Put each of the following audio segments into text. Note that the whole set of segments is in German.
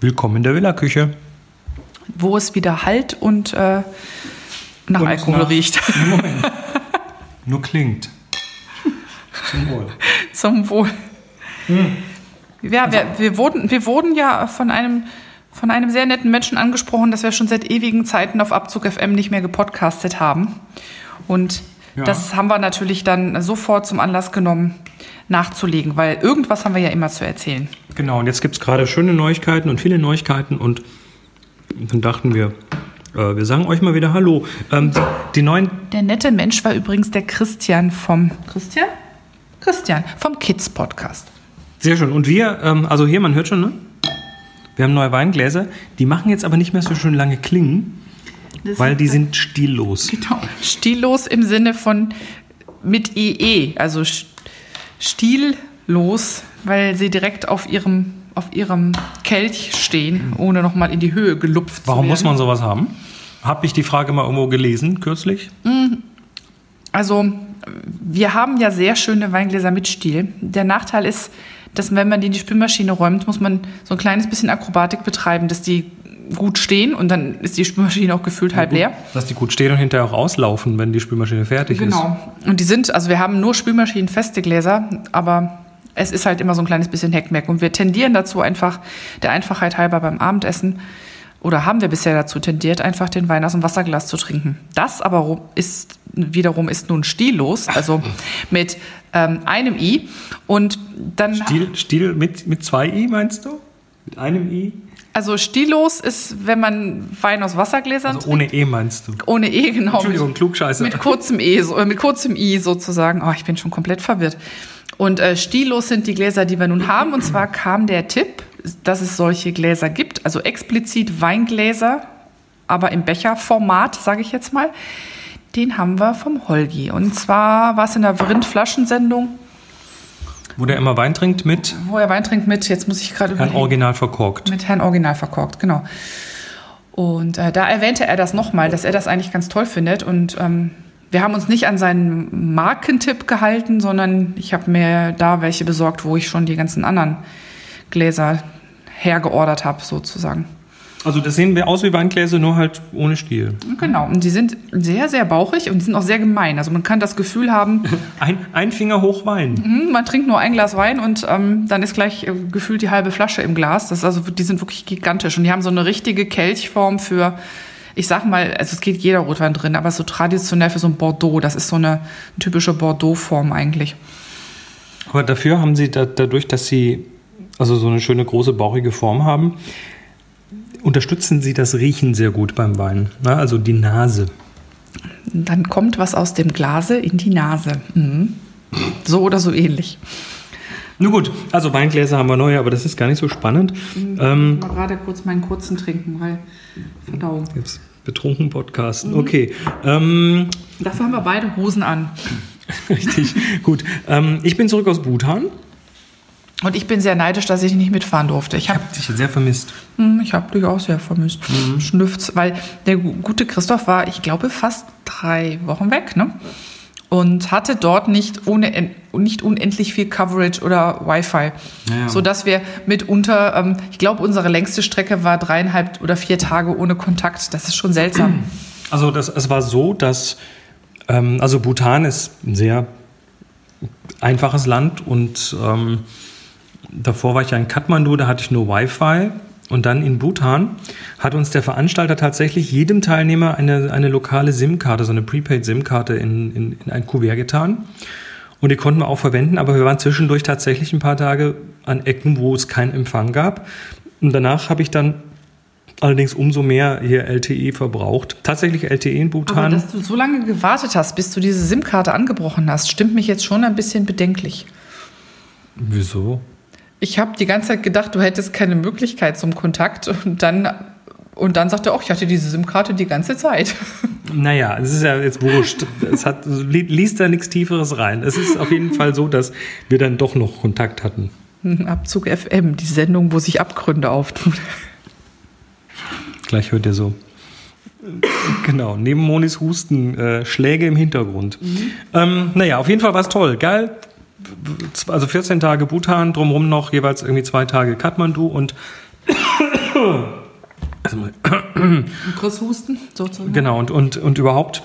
Willkommen in der Villa-Küche. wo es wieder halt und äh, nach Und Alkohol nach- riecht. Nur klingt. Zum Wohl. Zum Wohl. Hm. Ja, wir, wir, wurden, wir wurden ja von einem, von einem sehr netten Menschen angesprochen, dass wir schon seit ewigen Zeiten auf Abzug FM nicht mehr gepodcastet haben. Und Ja. das haben wir natürlich dann sofort zum Anlass genommen, nachzulegen, weil irgendwas haben wir ja immer zu erzählen. Genau, und jetzt gibt es gerade schöne Neuigkeiten und viele Neuigkeiten und dann dachten wir, äh, wir sagen euch mal wieder Hallo. Ähm, die, die neuen, Der nette Mensch war übrigens der Christian vom Christian? Christian vom Kids Podcast. sehr schön. Und wir, ähm, also hier, man hört schon, ne? Wir haben neue Weingläser, die machen jetzt aber nicht mehr so schön lange klingen, weil die sind stillos. Genau. Stillos im Sinne von mit EE, also st- stillos, weil sie direkt auf ihrem, auf ihrem Kelch stehen, ohne nochmal in die Höhe gelupft Warum zu muss werden. man sowas haben? Habe ich die Frage mal irgendwo gelesen, kürzlich? Also, wir haben ja sehr schöne Weingläser mit Stiel. Der Nachteil ist, dass wenn man die in die Spülmaschine räumt, muss man so ein kleines bisschen Akrobatik betreiben, dass die gut stehen und dann ist die Spülmaschine auch gefühlt halb leer. Dass die gut stehen und hinterher auch auslaufen, wenn die Spülmaschine fertig ist. Genau. Und die sind, also wir haben nur spülmaschinenfeste Gläser, aber es ist halt immer so ein kleines bisschen Heckmeck. Und wir tendieren dazu einfach, der Einfachheit halber beim Abendessen, oder haben wir bisher dazu tendiert, einfach den Wein aus dem Wasserglas zu trinken. Das aber ist wiederum ist nun stillos, also mit ähm, einem I. Und dann, Stil, Stil mit, mit zwei I, meinst du? Mit einem I? Also stillos ist, wenn man Wein aus Wassergläsern Also ohne E meinst du? Ohne E, genau. Entschuldigung, mit, Klugscheißer. Mit kurzem E, so, äh, mit kurzem I sozusagen. Oh, ich bin schon komplett verwirrt. Und äh, stillos sind die Gläser, die wir nun haben. Und zwar kam der Tipp, dass es solche Gläser gibt, also explizit Weingläser, aber im Becherformat, sage ich jetzt mal. Den haben wir vom Holgi. Und zwar war es in der Vrind-Flaschensendung, Wo der immer Wein trinkt mit wo er Wein trinkt mit, jetzt muss ich gerade Herrn. Original verkorkt. Mit Herrn Original verkorkt, genau. Und äh, da erwähnte er das nochmal, dass er das eigentlich ganz toll findet. Und ähm, wir haben uns nicht an seinen Markentipp gehalten, sondern ich habe mir da welche besorgt, wo ich schon die ganzen anderen Gläser hergeordert habe, sozusagen. Also das sehen wir aus wie Weingläser, nur halt ohne Stiel. Genau, und die sind sehr, sehr bauchig und die sind auch sehr gemein. Also man kann das Gefühl haben, Ein, ein Finger hoch Wein. hm, man trinkt nur ein Glas Wein und ähm, dann ist gleich äh, gefühlt die halbe Flasche im Glas. Das also, die sind wirklich gigantisch und die haben so eine richtige Kelchform für, ich sag mal, also es geht jeder Rotwein drin, aber so traditionell für so ein Bordeaux. Das ist so eine typische Bordeaux-Form eigentlich. Aber dafür haben sie da, dadurch, dass sie also so eine schöne große bauchige Form haben, unterstützen sie das Riechen sehr gut beim Wein. Na, also die Nase. Dann kommt was aus dem Glase in die Nase. Mhm. So oder so ähnlich. Nun gut, also Weingläser haben wir neue, aber das ist gar nicht so spannend. Ähm, Mal gerade kurz meinen kurzen trinken, weil Verdauung. jetzt betrunken podcasten. Okay. Ähm, Dafür haben wir beide Hosen an. richtig. Gut. Ähm, ich bin zurück aus Bhutan. Und ich bin sehr neidisch, dass ich nicht mitfahren durfte. Ich habe habe dich sehr vermisst. Hm, Ich habe dich auch sehr vermisst. Schnüfts, weil der gu- gute Christoph war, ich glaube, fast drei Wochen weg, ne? Und hatte dort nicht, ohne, nicht unendlich viel Coverage oder Wi-Fi. Ja. Sodass wir mitunter, ähm, ich glaube, unsere längste Strecke war dreieinhalb oder vier Tage ohne Kontakt. Das ist schon seltsam. Also das, es war so, dass ähm, also Bhutan ist ein sehr einfaches Land und ähm, davor war ich ja in Kathmandu, da hatte ich nur Wi-Fi und dann in Bhutan hat uns der Veranstalter tatsächlich jedem Teilnehmer eine, eine lokale SIM-Karte, so eine Prepaid-SIM-Karte in, in, in ein Kuvert getan. Und die konnten wir auch verwenden, aber wir waren zwischendurch tatsächlich ein paar Tage an Ecken, wo es keinen Empfang gab. Und danach habe ich dann allerdings umso mehr hier LTE verbraucht. Tatsächlich LTE in Aber Bhutan. dass du so lange gewartet hast, bis du diese SIM-Karte angebrochen hast, stimmt mich jetzt schon ein bisschen bedenklich. Wieso? Ich habe die ganze Zeit gedacht, du hättest keine Möglichkeit zum Kontakt und dann und dann sagte er, oh, ich hatte diese SIM-Karte die ganze Zeit. Naja, es ist ja jetzt wurscht. Es hat, li- liest da nichts Tieferes rein. Es ist auf jeden Fall so, dass wir dann doch noch Kontakt hatten. Abzug FM, die Sendung, wo sich Abgründe auftun. Gleich hört ihr so. Genau, neben Monis Husten äh, Schläge im Hintergrund. Ähm, naja, auf jeden Fall war es toll. Geil. Also 14 Tage Bhutan, drumherum noch jeweils irgendwie zwei Tage Kathmandu und Also, Chris Husten, sozusagen. genau, und, und, und überhaupt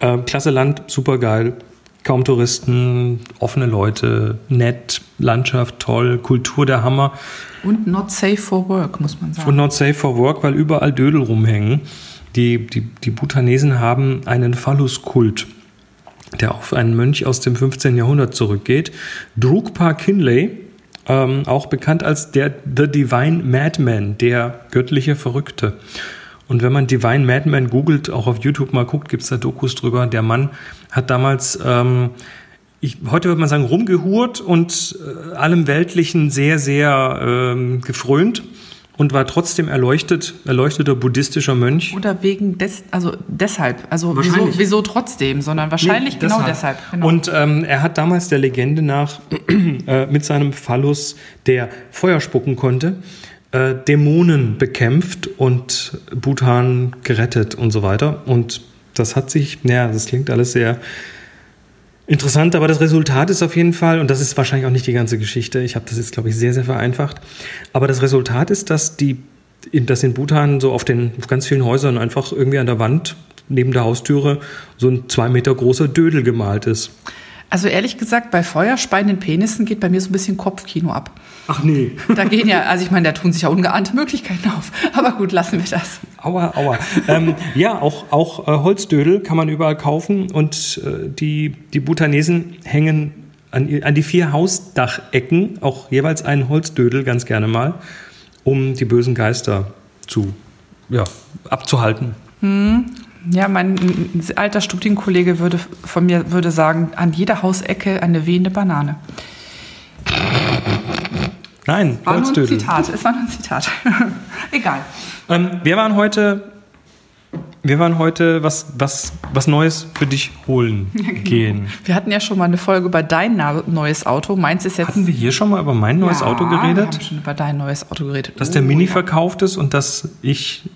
äh, klasse Land, super geil. Kaum Touristen, offene Leute, nett, Landschaft toll, Kultur der Hammer. Und not safe for work, muss man sagen. Und not safe for work, weil überall Dödel rumhängen. Die, die, die Bhutanesen haben einen Phalluskult, der auf einen Mönch aus dem 15. Jahrhundert zurückgeht. Drukpa Kinley, ähm, auch bekannt als der The Divine Madman, der göttliche Verrückte. Und wenn man Divine Madman googelt, auch auf YouTube mal guckt, gibt es da Dokus drüber. Der Mann hat damals, ähm, ich, heute würde man sagen, rumgehurt und äh, allem Weltlichen sehr, sehr ähm, gefrönt und war trotzdem erleuchtet, erleuchteter buddhistischer Mönch. Oder wegen des, also deshalb, also wieso, wieso trotzdem, sondern wahrscheinlich Nee, genau deshalb. Genau. Und ähm, er hat damals der Legende nach äh, mit seinem Phallus, der Feuer spucken konnte, äh, Dämonen bekämpft und Bhutan gerettet und so weiter. Und das hat sich, naja, das klingt alles sehr interessant, aber das Resultat ist auf jeden Fall, und das ist wahrscheinlich auch nicht die ganze Geschichte, ich habe das jetzt, glaube ich, sehr, sehr vereinfacht, aber das Resultat ist, dass die dass in Bhutan so auf den auf ganz vielen Häusern einfach irgendwie an der Wand neben der Haustüre so ein zwei Meter großer Dödel gemalt ist. Also ehrlich gesagt, bei feuerspeienden Penissen geht bei mir so ein bisschen Kopfkino ab. Ach nee. Da gehen ja, also ich meine, da tun sich ja ungeahnte Möglichkeiten auf. Aber gut, lassen wir das. Aua, aua. ähm, ja, auch, auch äh, Holzdödel kann man überall kaufen und äh, die, die Bhutanesen hängen an, an die vier Hausdachecken auch jeweils einen Holzdödel ganz gerne mal, um die bösen Geister zu, ja, abzuhalten. Ja, mein alter Studienkollege würde von mir würde sagen, an jeder Hausecke eine wehende Banane. Nein, War nur ein. Zitat. Es war nur ein Zitat. Egal. Ähm, wir waren heute, wir waren heute was, was, was Neues für dich holen gehen. Wir hatten ja schon mal eine Folge über dein neues Auto. Meins ist jetzt. Hatten wir hier schon mal über mein neues Ja, Auto Wir geredet? haben schon über dein neues Auto geredet. Dass der Oh, Mini ja. verkauft ist und dass ich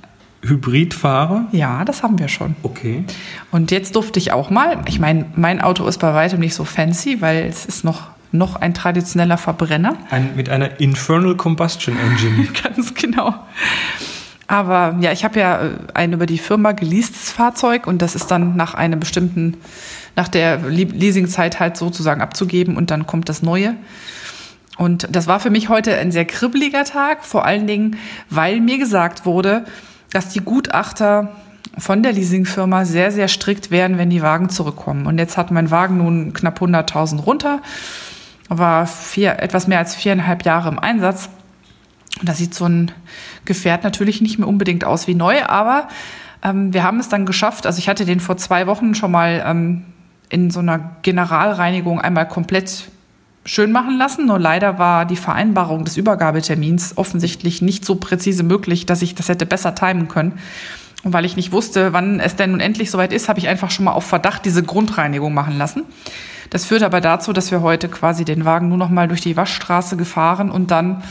Hybrid fahre? Ja, das haben wir schon. Okay. Und jetzt durfte ich auch mal. Ich meine, mein Auto ist bei weitem nicht so fancy, weil es ist noch, noch ein traditioneller Verbrenner. Ein, mit einer Infernal Combustion Engine. Ganz genau. Aber ja, ich habe ja äh, ein über die Firma geleastes Fahrzeug und das ist dann nach einem bestimmten, nach der Leasingzeit halt sozusagen abzugeben und dann kommt das Neue. Und das war für mich heute ein sehr kribbeliger Tag, vor allen Dingen, weil mir gesagt wurde, dass die Gutachter von der Leasingfirma sehr, sehr strikt wären, wenn die Wagen zurückkommen. Und jetzt hat mein Wagen nun knapp 100.000 runter, war vier, etwas mehr als viereinhalb Jahre im Einsatz. Und da sieht so ein Gefährt natürlich nicht mehr unbedingt aus wie neu, aber ähm, wir haben es dann geschafft. Also ich hatte den vor zwei Wochen schon mal ähm, in so einer Generalreinigung einmal komplett schön machen lassen. Nur leider war die Vereinbarung des Übergabetermins offensichtlich nicht so präzise möglich, dass ich das hätte besser timen können. Und weil ich nicht wusste, wann es denn nun endlich soweit ist, habe ich einfach schon mal auf Verdacht diese Grundreinigung machen lassen. Das führt aber dazu, dass wir heute quasi den Wagen nur noch mal durch die Waschstraße gefahren und dann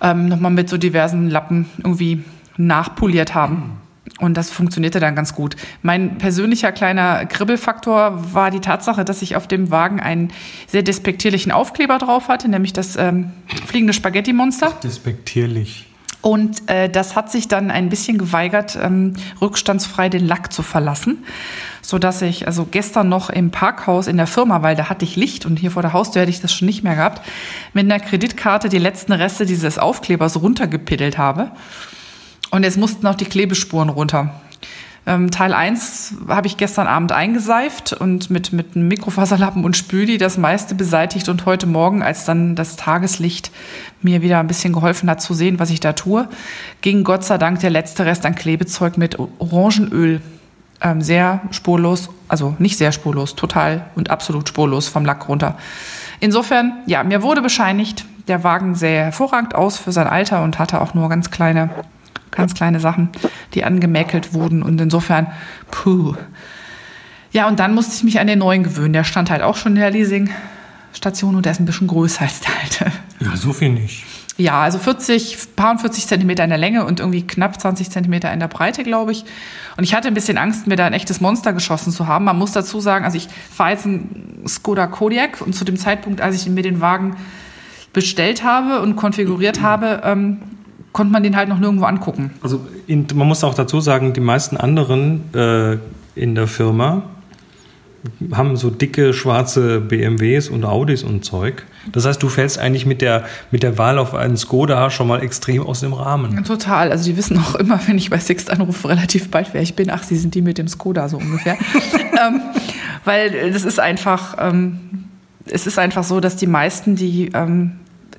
ähm, noch mal mit so diversen Lappen irgendwie nachpoliert haben. Und das funktionierte dann ganz gut. Mein persönlicher kleiner Kribbelfaktor war die Tatsache, dass ich auf dem Wagen einen sehr despektierlichen Aufkleber drauf hatte, nämlich das ähm, fliegende Spaghetti-Monster. Despektierlich. Und äh, das hat sich dann ein bisschen geweigert, ähm, rückstandsfrei den Lack zu verlassen, so dass ich also gestern noch im Parkhaus in der Firma, weil da hatte ich Licht und hier vor der Haustür hätte ich das schon nicht mehr gehabt, mit einer Kreditkarte die letzten Reste dieses Aufklebers runtergepiddelt habe. Und jetzt mussten auch die Klebespuren runter. Ähm, Teil 1 habe ich gestern Abend eingeseift und mit, mit einem Mikrofaserlappen und Spüli das meiste beseitigt und heute Morgen, als dann das Tageslicht mir wieder ein bisschen geholfen hat zu sehen, was ich da tue, ging Gott sei Dank der letzte Rest an Klebezeug mit Orangenöl ähm, sehr spurlos, also nicht sehr spurlos, total und absolut spurlos vom Lack runter. Insofern, ja, mir wurde bescheinigt, der Wagen sähe hervorragend aus für sein Alter und hatte auch nur ganz kleine, ganz kleine Sachen, die angemäkelt wurden und insofern, puh. Ja, und dann musste ich mich an den neuen gewöhnen. Der stand halt auch schon in der Leasingstation und der ist ein bisschen größer als der alte. Ja, so viel nicht. Ja, also 40, paar und 40 Zentimeter in der Länge und irgendwie knapp 20 Zentimeter in der Breite, glaube ich. Und ich hatte ein bisschen Angst, mir da ein echtes Monster geschossen zu haben. Man muss dazu sagen, also ich fahre jetzt einen Skoda Kodiaq und zu dem Zeitpunkt, als ich mir den Wagen bestellt habe und konfiguriert habe, ähm, konnte man den halt noch nirgendwo angucken. Also in, man muss auch dazu sagen, die meisten anderen äh, in der Firma haben so dicke schwarze BMWs und Audis und Zeug. Das heißt, du fällst eigentlich mit der, mit der Wahl auf einen Skoda schon mal extrem aus dem Rahmen. Total. Also die wissen auch immer, wenn ich bei Sixt anrufe, relativ bald, wer ich bin. Ach, sie sind die mit dem Skoda so ungefähr. ähm, weil das ist einfach, ähm, es ist einfach so, dass die meisten, die ähm,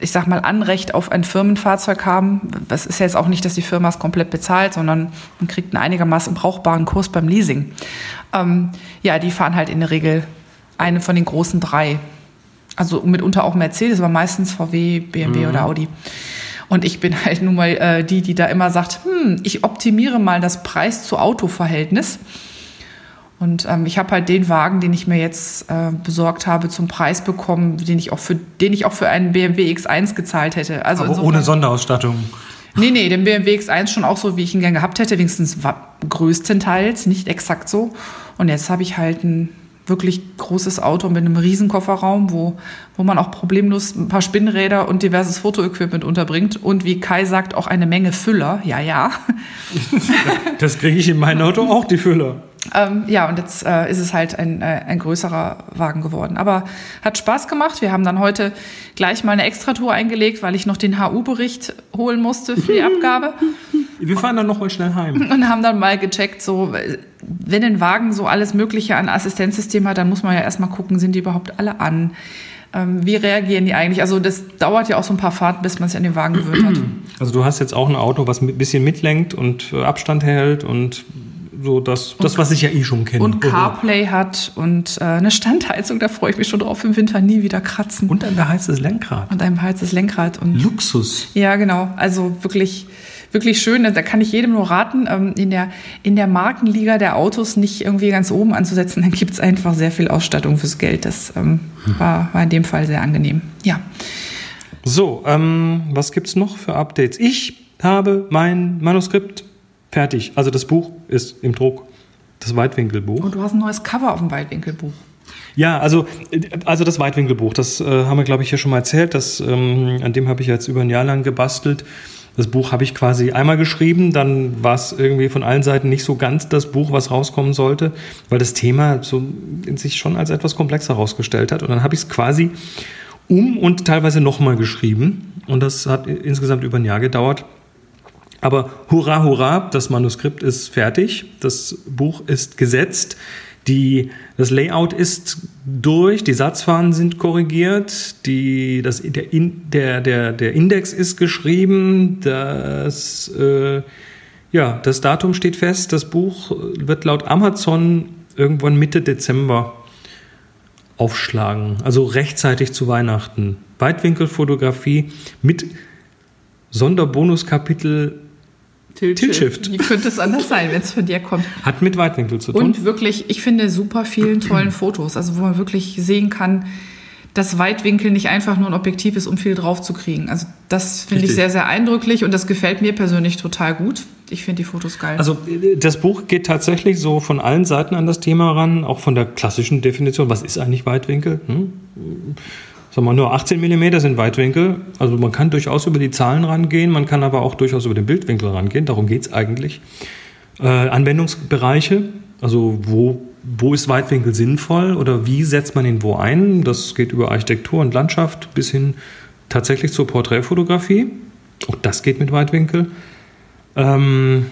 ich sag mal, Anrecht auf ein Firmenfahrzeug haben. Das ist ja jetzt auch nicht, dass die Firma es komplett bezahlt, sondern man kriegt einen einigermaßen brauchbaren Kurs beim Leasing. Ähm, ja, die fahren halt in der Regel eine von den großen drei. Also mitunter auch Mercedes, aber meistens VW, BMW mhm. oder Audi. Und ich bin halt nun mal äh, die, die da immer sagt, hm, ich optimiere mal das Preis-zu-Auto-Verhältnis. Und ähm, ich habe halt den Wagen, den ich mir jetzt äh, besorgt habe, zum Preis bekommen, den ich auch für, den ich auch für einen BMW X1 gezahlt hätte. Also Aber ohne Sonderausstattung. Nee, nee, den BMW X1 schon auch so, wie ich ihn gern gehabt hätte, wenigstens größtenteils, nicht exakt so. Und jetzt habe ich halt ein wirklich großes Auto mit einem riesen Kofferraum, wo, wo man auch problemlos ein paar Spinnräder und diverses Fotoequipment unterbringt und wie Kai sagt, auch eine Menge Füller. Ja, ja. Das kriege ich in mein Auto auch, die Füller. Ähm, ja, und jetzt äh, ist es halt ein, äh, ein größerer Wagen geworden. Aber hat Spaß gemacht. Wir haben dann heute gleich mal eine Extratour eingelegt, weil ich noch den HU-Bericht holen musste für die Abgabe. Wir fahren dann noch mal schnell heim. Und haben dann mal gecheckt, so, wenn ein Wagen so alles Mögliche an Assistenzsystem hat, dann muss man ja erstmal gucken, sind die überhaupt alle an? Ähm, wie reagieren die eigentlich? Also das dauert ja auch so ein paar Fahrten, bis man sich an den Wagen gewöhnt hat. Also du hast jetzt auch ein Auto, was ein bisschen mitlenkt und äh, Abstand hält und so das, das was ich ja eh schon kenne. Und CarPlay hat und äh, eine Standheizung, da freue ich mich schon drauf, im Winter nie wieder kratzen. Und ein beheiztes Lenkrad. Und ein beheiztes Lenkrad. Und Luxus. Ja, genau. Also wirklich, wirklich schön. Da kann ich jedem nur raten, ähm, in, der, in der Markenliga der Autos nicht irgendwie ganz oben anzusetzen. Dann gibt es einfach sehr viel Ausstattung fürs Geld. Das ähm, hm. war, war in dem Fall sehr angenehm. Ja. So, ähm, was es noch für Updates? Ich habe mein Manuskript Fertig. Also das Buch ist im Druck. Das Weitwinkelbuch. Und du hast ein neues Cover auf dem Weitwinkelbuch. Ja, also, also das Weitwinkelbuch, das äh, haben wir, glaube ich, ja schon mal erzählt. Das, ähm, an dem habe ich jetzt über ein Jahr lang gebastelt. Das Buch habe ich quasi einmal geschrieben, dann war es irgendwie von allen Seiten nicht so ganz das Buch, was rauskommen sollte, weil das Thema so in sich schon als etwas komplexer herausgestellt hat. Und dann habe ich es quasi um und teilweise nochmal geschrieben. Und das hat insgesamt über ein Jahr gedauert. Aber hurra, hurra, das Manuskript ist fertig, das Buch ist gesetzt, die, das Layout ist durch, die Satzfahnen sind korrigiert, die, das, der, der, der, der Index ist geschrieben, das, äh, ja, das Datum steht fest, das Buch wird laut Amazon irgendwann Mitte Dezember aufschlagen, also rechtzeitig zu Weihnachten. Weitwinkelfotografie mit Sonderbonuskapitel Tilt-Shift. Wie könnte es anders sein, wenn es von dir kommt? Hat mit Weitwinkel zu tun. Und wirklich, ich finde super vielen tollen Fotos, also wo man wirklich sehen kann, dass Weitwinkel nicht einfach nur ein Objektiv ist, um viel drauf zu kriegen. Also das finde ich sehr, sehr eindrücklich und das gefällt mir persönlich total gut. Ich finde die Fotos geil. Also das Buch geht tatsächlich so von allen Seiten an das Thema ran, auch von der klassischen Definition. Was ist eigentlich Weitwinkel? Hm? Sagen wir, nur 18 mm sind Weitwinkel. Also man kann durchaus über die Zahlen rangehen, man kann aber auch durchaus über den Bildwinkel rangehen. Darum geht es eigentlich. Äh, Anwendungsbereiche, also wo, wo ist Weitwinkel sinnvoll oder wie setzt man ihn wo ein? Das geht über Architektur und Landschaft bis hin tatsächlich zur Porträtfotografie. Auch das geht mit Weitwinkel. Ähm,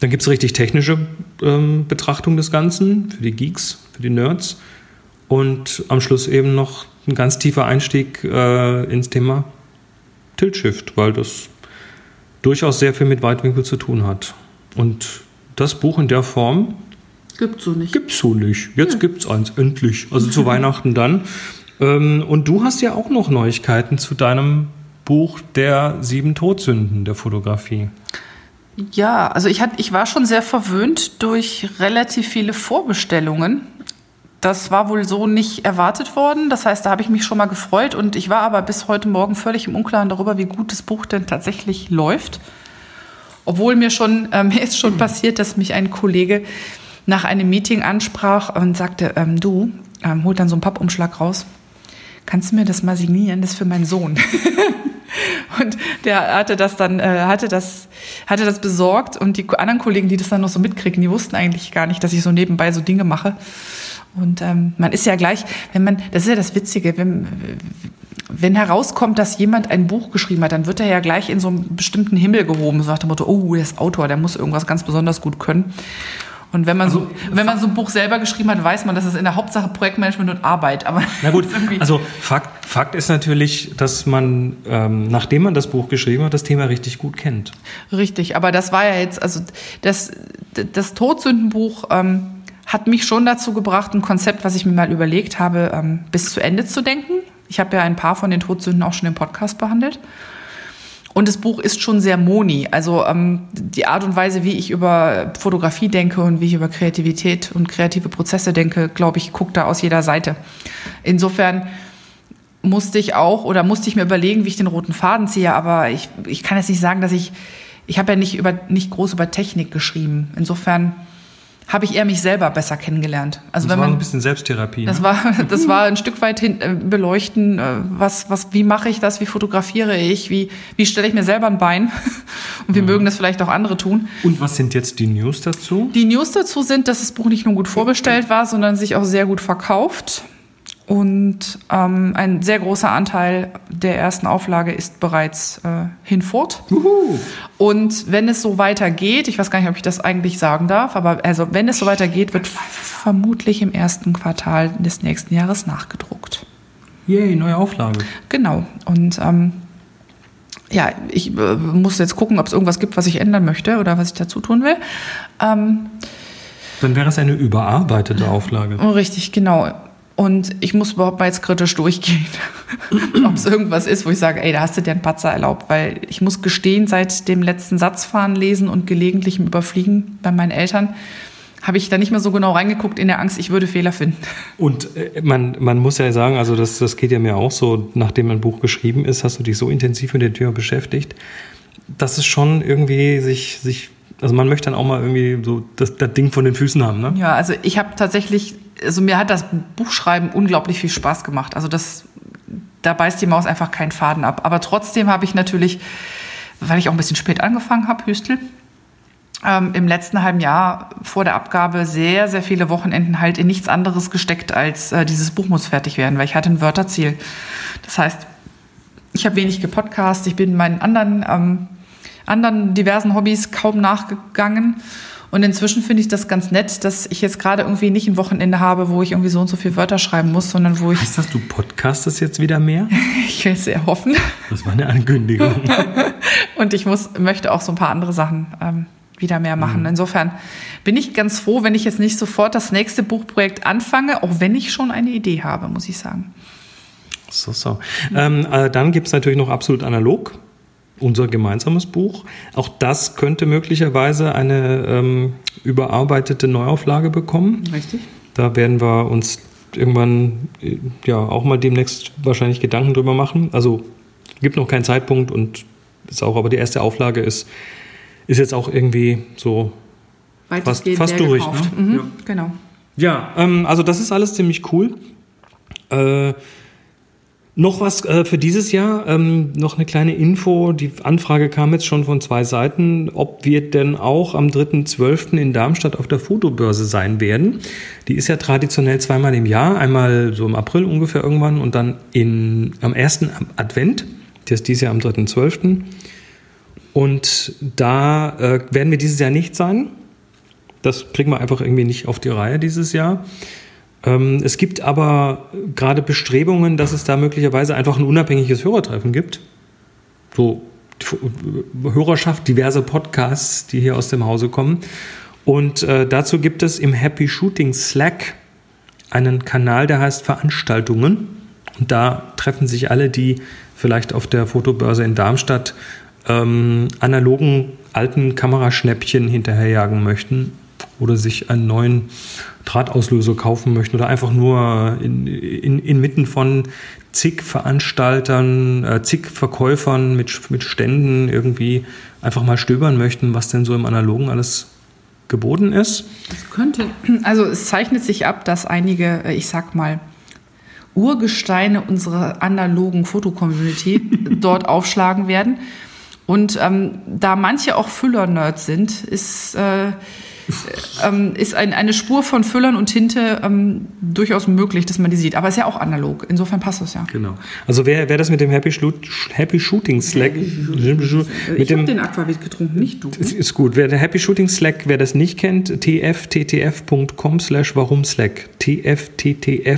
dann gibt es richtig technische ähm, Betrachtung des Ganzen für die Geeks, für die Nerds. Und am Schluss eben noch ein ganz tiefer Einstieg äh, ins Thema Tilt-Shift, weil das durchaus sehr viel mit Weitwinkel zu tun hat. Und das Buch in der Form Gibt's so nicht. Gibt's so nicht. Jetzt ja. gibt's eins, endlich. Also zu Weihnachten dann. Ähm, und du hast ja auch noch Neuigkeiten zu deinem Buch der sieben Todsünden der Fotografie. Ja, also ich, hat, ich war schon sehr verwöhnt durch relativ viele Vorbestellungen das war wohl so nicht erwartet worden. Das heißt, da habe ich mich schon mal gefreut und ich war aber bis heute Morgen völlig im Unklaren darüber, wie gut das Buch denn tatsächlich läuft. Obwohl mir schon, äh, mir ist schon passiert, dass mich ein Kollege nach einem Meeting ansprach und sagte, ähm, du, ähm, holt dann so einen Pappumschlag raus. Kannst du mir das mal signieren? Das ist für meinen Sohn. Und der hatte das dann, äh, hatte das, hatte das besorgt und die anderen Kollegen, die das dann noch so mitkriegen, die wussten eigentlich gar nicht, dass ich so nebenbei so Dinge mache. Und ähm, man ist ja gleich, wenn man, das ist ja das Witzige, wenn, wenn herauskommt, dass jemand ein Buch geschrieben hat, dann wird er ja gleich in so einen bestimmten Himmel gehoben, so nach dem Motto, oh, der ist Autor, der muss irgendwas ganz besonders gut können. Und wenn man, also, so, wenn man so ein Buch selber geschrieben hat, weiß man, dass es in der Hauptsache Projektmanagement und Arbeit. Aber Na gut, also Fakt, Fakt ist natürlich, dass man, ähm, nachdem man das Buch geschrieben hat, das Thema richtig gut kennt. Richtig, aber das war ja jetzt, also das, das Todsündenbuch ähm, hat mich schon dazu gebracht, ein Konzept, was ich mir mal überlegt habe, ähm, bis zu Ende zu denken. Ich habe ja ein paar von den Todsünden auch schon im Podcast behandelt. Und das Buch ist schon sehr moni. Also ähm, die Art und Weise, wie ich über Fotografie denke und wie ich über Kreativität und kreative Prozesse denke, glaube ich, guckt da aus jeder Seite. Insofern musste ich auch oder musste ich mir überlegen, wie ich den roten Faden ziehe. Aber ich, ich kann jetzt nicht sagen, dass ich, ich habe ja nicht über nicht groß über Technik geschrieben. Insofern habe ich eher mich selber besser kennengelernt. Also das wenn man, war ein bisschen Selbsttherapie. Das, ne? war, das war ein Stück weit hin, äh, beleuchten, äh, was, was, wie mache ich das, wie fotografiere ich, wie, wie stelle ich mir selber ein Bein und wie mhm. mögen das vielleicht auch andere tun. Und was sind jetzt die News dazu? Die News dazu sind, dass das Buch nicht nur gut vorbestellt war, sondern sich auch sehr gut verkauft. Und ähm, ein sehr großer Anteil der ersten Auflage ist bereits äh, hinfort. Uhu. Und wenn es so weitergeht, ich weiß gar nicht, ob ich das eigentlich sagen darf, aber also wenn es so weitergeht, wird vermutlich im ersten Quartal des nächsten Jahres nachgedruckt. Yay, neue Auflage. Genau. Und ähm, ja, ich äh, muss jetzt gucken, ob es irgendwas gibt, was ich ändern möchte oder was ich dazu tun will. Ähm, Dann wäre es eine überarbeitete Auflage. Richtig, genau. Und ich muss überhaupt mal jetzt kritisch durchgehen, ob es irgendwas ist, wo ich sage, ey, da hast du dir einen Patzer erlaubt. Weil ich muss gestehen, seit dem letzten Satzfahren lesen und gelegentlichem Überfliegen bei meinen Eltern, habe ich da nicht mehr so genau reingeguckt in der Angst, ich würde Fehler finden. Und äh, man, man muss ja sagen, also das, das geht ja mir auch so, nachdem ein Buch geschrieben ist, hast du dich so intensiv mit dem Thema beschäftigt, dass es schon irgendwie sich, sich also man möchte dann auch mal irgendwie so das, das Ding von den Füßen haben, ne? Ja, also ich habe tatsächlich also mir hat das Buchschreiben unglaublich viel Spaß gemacht. Also das, da beißt die Maus einfach keinen Faden ab. Aber trotzdem habe ich natürlich, weil ich auch ein bisschen spät angefangen habe, Hüstel, ähm, im letzten halben Jahr vor der Abgabe sehr, sehr viele Wochenenden halt in nichts anderes gesteckt, als äh, dieses Buch muss fertig werden, weil ich hatte ein Wörterziel. Das heißt, ich habe wenig gepodcast, ich bin meinen anderen, ähm, anderen diversen Hobbys kaum nachgegangen und inzwischen finde ich das ganz nett, dass ich jetzt gerade irgendwie nicht ein Wochenende habe, wo ich irgendwie so und so viele Wörter schreiben muss, sondern wo ich. Heißt das, du podcastest jetzt wieder mehr? ich will es sehr hoffen. Das war eine Ankündigung. und ich muss, möchte auch so ein paar andere Sachen ähm, wieder mehr machen. Mhm. Insofern bin ich ganz froh, wenn ich jetzt nicht sofort das nächste Buchprojekt anfange, auch wenn ich schon eine Idee habe, muss ich sagen. So, so. Ähm, äh, dann gibt es natürlich noch absolut analog unser gemeinsames Buch. Auch das könnte möglicherweise eine ähm, überarbeitete Neuauflage bekommen. Richtig. Da werden wir uns irgendwann äh, ja auch mal demnächst wahrscheinlich Gedanken drüber machen. Also gibt noch keinen Zeitpunkt und ist auch, aber die erste Auflage ist, ist jetzt auch irgendwie so fast, fast durch. Ne? Mhm, ja. Genau. Ja, ähm, also das ist alles ziemlich cool. Äh, noch was äh, für dieses Jahr, ähm, noch eine kleine Info. Die Anfrage kam jetzt schon von zwei Seiten, ob wir denn auch am 3.12. in Darmstadt auf der Fotobörse sein werden. Die ist ja traditionell zweimal im Jahr, einmal so im April ungefähr irgendwann und dann in, am ersten Advent. Das ist dieses Jahr am 3.12. Und da äh, werden wir dieses Jahr nicht sein. Das kriegen wir einfach irgendwie nicht auf die Reihe dieses Jahr. Ähm, es gibt aber gerade Bestrebungen, dass es da möglicherweise einfach ein unabhängiges Hörertreffen gibt. So Hörerschaft diverse Podcasts, die hier aus dem Hause kommen. Und äh, dazu gibt es im Happy Shooting Slack einen Kanal, der heißt Veranstaltungen. Und da treffen sich alle, die vielleicht auf der Fotobörse in Darmstadt ähm, analogen alten Kameraschnäppchen hinterherjagen möchten oder sich einen neuen Drahtauslöser kaufen möchten oder einfach nur in, in, inmitten von zig Veranstaltern, äh, zig Verkäufern mit, mit Ständen irgendwie einfach mal stöbern möchten, was denn so im Analogen alles geboten ist. Es könnte, also es zeichnet sich ab, dass einige, äh, ich sag mal, Urgesteine unserer analogen Fotocommunity dort aufschlagen werden. Und ähm, da manche auch Füller-Nerds sind, ist, äh, ähm, ist ein, eine Spur von Füllern und Tinte ähm, durchaus möglich, dass man die sieht. Aber ist ja auch analog. Insofern passt das ja. Genau. Also wer, wer das mit dem Happy, Shoot, Happy Shooting Slack. Mit ich habe den Aquavit getrunken, nicht du. Ist gut. Wer der Happy Shooting Slack, wer das nicht kennt, tfttf.com slash warum Slack. tfttf.com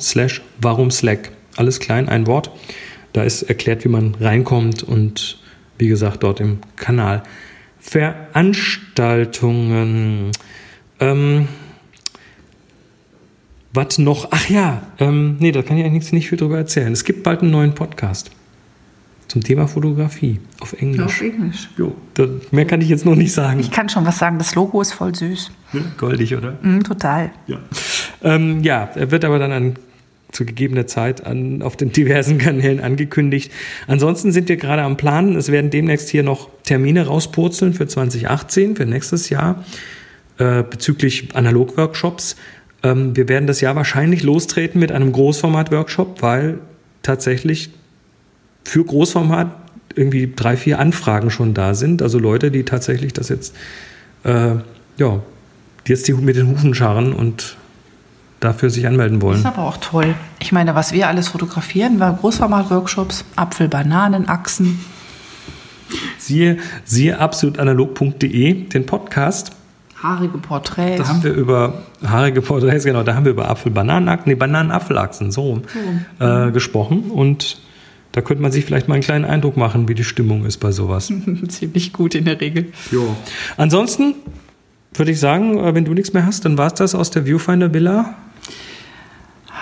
slash warum Slack. Alles klein, ein Wort. Da ist erklärt, wie man reinkommt und wie gesagt, dort im Kanal. Veranstaltungen. Ähm, was noch? Ach ja, ähm, nee, da kann ich eigentlich nicht viel drüber erzählen. Es gibt bald einen neuen Podcast zum Thema Fotografie auf Englisch. Auf Englisch. Jo, da, mehr kann ich jetzt noch nicht sagen. Ich kann schon was sagen. Das Logo ist voll süß. Goldig, oder? Mm, total. Ja. Ähm, ja, er wird aber dann an zu gegebener Zeit an, auf den diversen Kanälen angekündigt. Ansonsten sind wir gerade am Planen. Es werden demnächst hier noch Termine rauspurzeln für 2018, für nächstes Jahr, äh, bezüglich Analog-Workshops. Ähm, wir werden das Jahr wahrscheinlich lostreten mit einem Großformat-Workshop, weil tatsächlich für Großformat irgendwie drei, vier Anfragen schon da sind. Also Leute, die tatsächlich das jetzt, äh, ja, jetzt die mit den Hufen scharren und dafür sich anmelden wollen. Das ist aber auch toll. Ich meine, was wir alles fotografieren, war Großformat-Workshops, Apfel, Bananen, Achsen. Siehe, siehe absolutanalog.de, den Podcast. Haarige Porträts. Da haben wir über haarige Porträts, genau, da haben wir über Apfel-Bananenachsen, nee, Bananen-Apfelachsen, so so. Äh, gesprochen. Und da könnte man sich vielleicht mal einen kleinen Eindruck machen, wie die Stimmung ist bei sowas. Ziemlich gut in der Regel. Jo. Ansonsten würde ich sagen, äh, wenn du nichts mehr hast, dann war es das aus der Viewfinder Villa.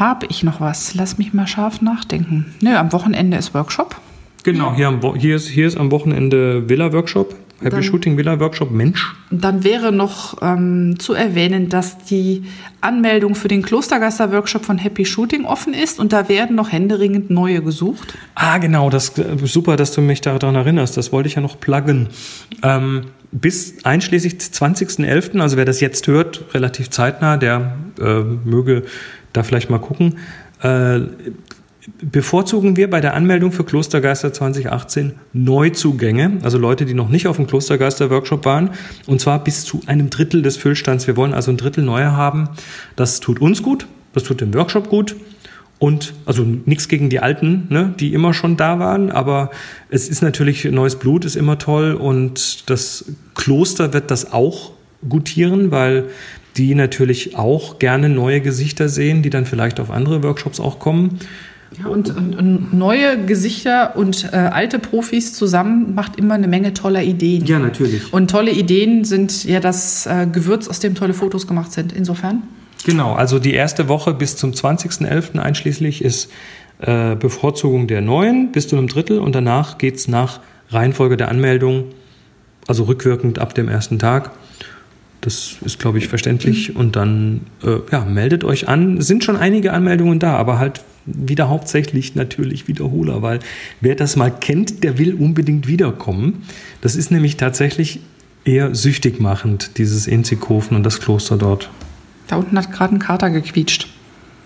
Habe ich noch was? Lass mich mal scharf nachdenken. Nö, am Wochenende ist Workshop. Genau, hier, am, hier, ist, hier ist am Wochenende Villa-Workshop. Happy Dann- Shooting Villa Workshop Mensch. Dann wäre noch ähm, zu erwähnen, dass die Anmeldung für den Klostergeister-Workshop von Happy Shooting offen ist und da werden noch händeringend neue gesucht. Ah, genau, das äh, super, dass du mich daran erinnerst. Das wollte ich ja noch pluggen. Ähm, bis einschließlich 20.11., also wer das jetzt hört, relativ zeitnah, der äh, möge da vielleicht mal gucken. Äh, bevorzugen wir bei der Anmeldung für Klostergeister 2018 Neuzugänge, also Leute, die noch nicht auf dem Klostergeister-Workshop waren, und zwar bis zu einem Drittel des Füllstands. Wir wollen also ein Drittel neue haben. Das tut uns gut, das tut dem Workshop gut. Und also nichts gegen die Alten, ne, die immer schon da waren, aber es ist natürlich neues Blut, ist immer toll und das Kloster wird das auch gutieren, weil die natürlich auch gerne neue Gesichter sehen, die dann vielleicht auf andere Workshops auch kommen. Ja, und, und, und neue Gesichter und äh, alte Profis zusammen macht immer eine Menge toller Ideen. natürlich. Und tolle Ideen sind ja das äh, Gewürz, aus dem tolle Fotos gemacht sind. Insofern. Genau, also die erste Woche bis zum 20.11. einschließlich ist äh, Bevorzugung der Neuen bis zu einem Drittel und danach geht's nach Reihenfolge der Anmeldung, also rückwirkend ab dem ersten Tag. Das ist, glaube ich, verständlich. Und dann äh, ja, meldet euch an. Es sind schon einige Anmeldungen da, aber halt wieder hauptsächlich natürlich Wiederholer, weil wer das mal kennt, der will unbedingt wiederkommen. Das ist nämlich tatsächlich eher süchtig machend, dieses Inzighofen und das Kloster dort. Da unten hat gerade ein Kater gequietscht.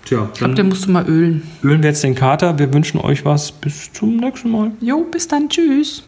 Tja, Ich glaube, den musst du mal ölen. ölen wir jetzt den Kater. Wir wünschen euch was. Bis zum nächsten Mal. Jo, bis dann. Tschüss.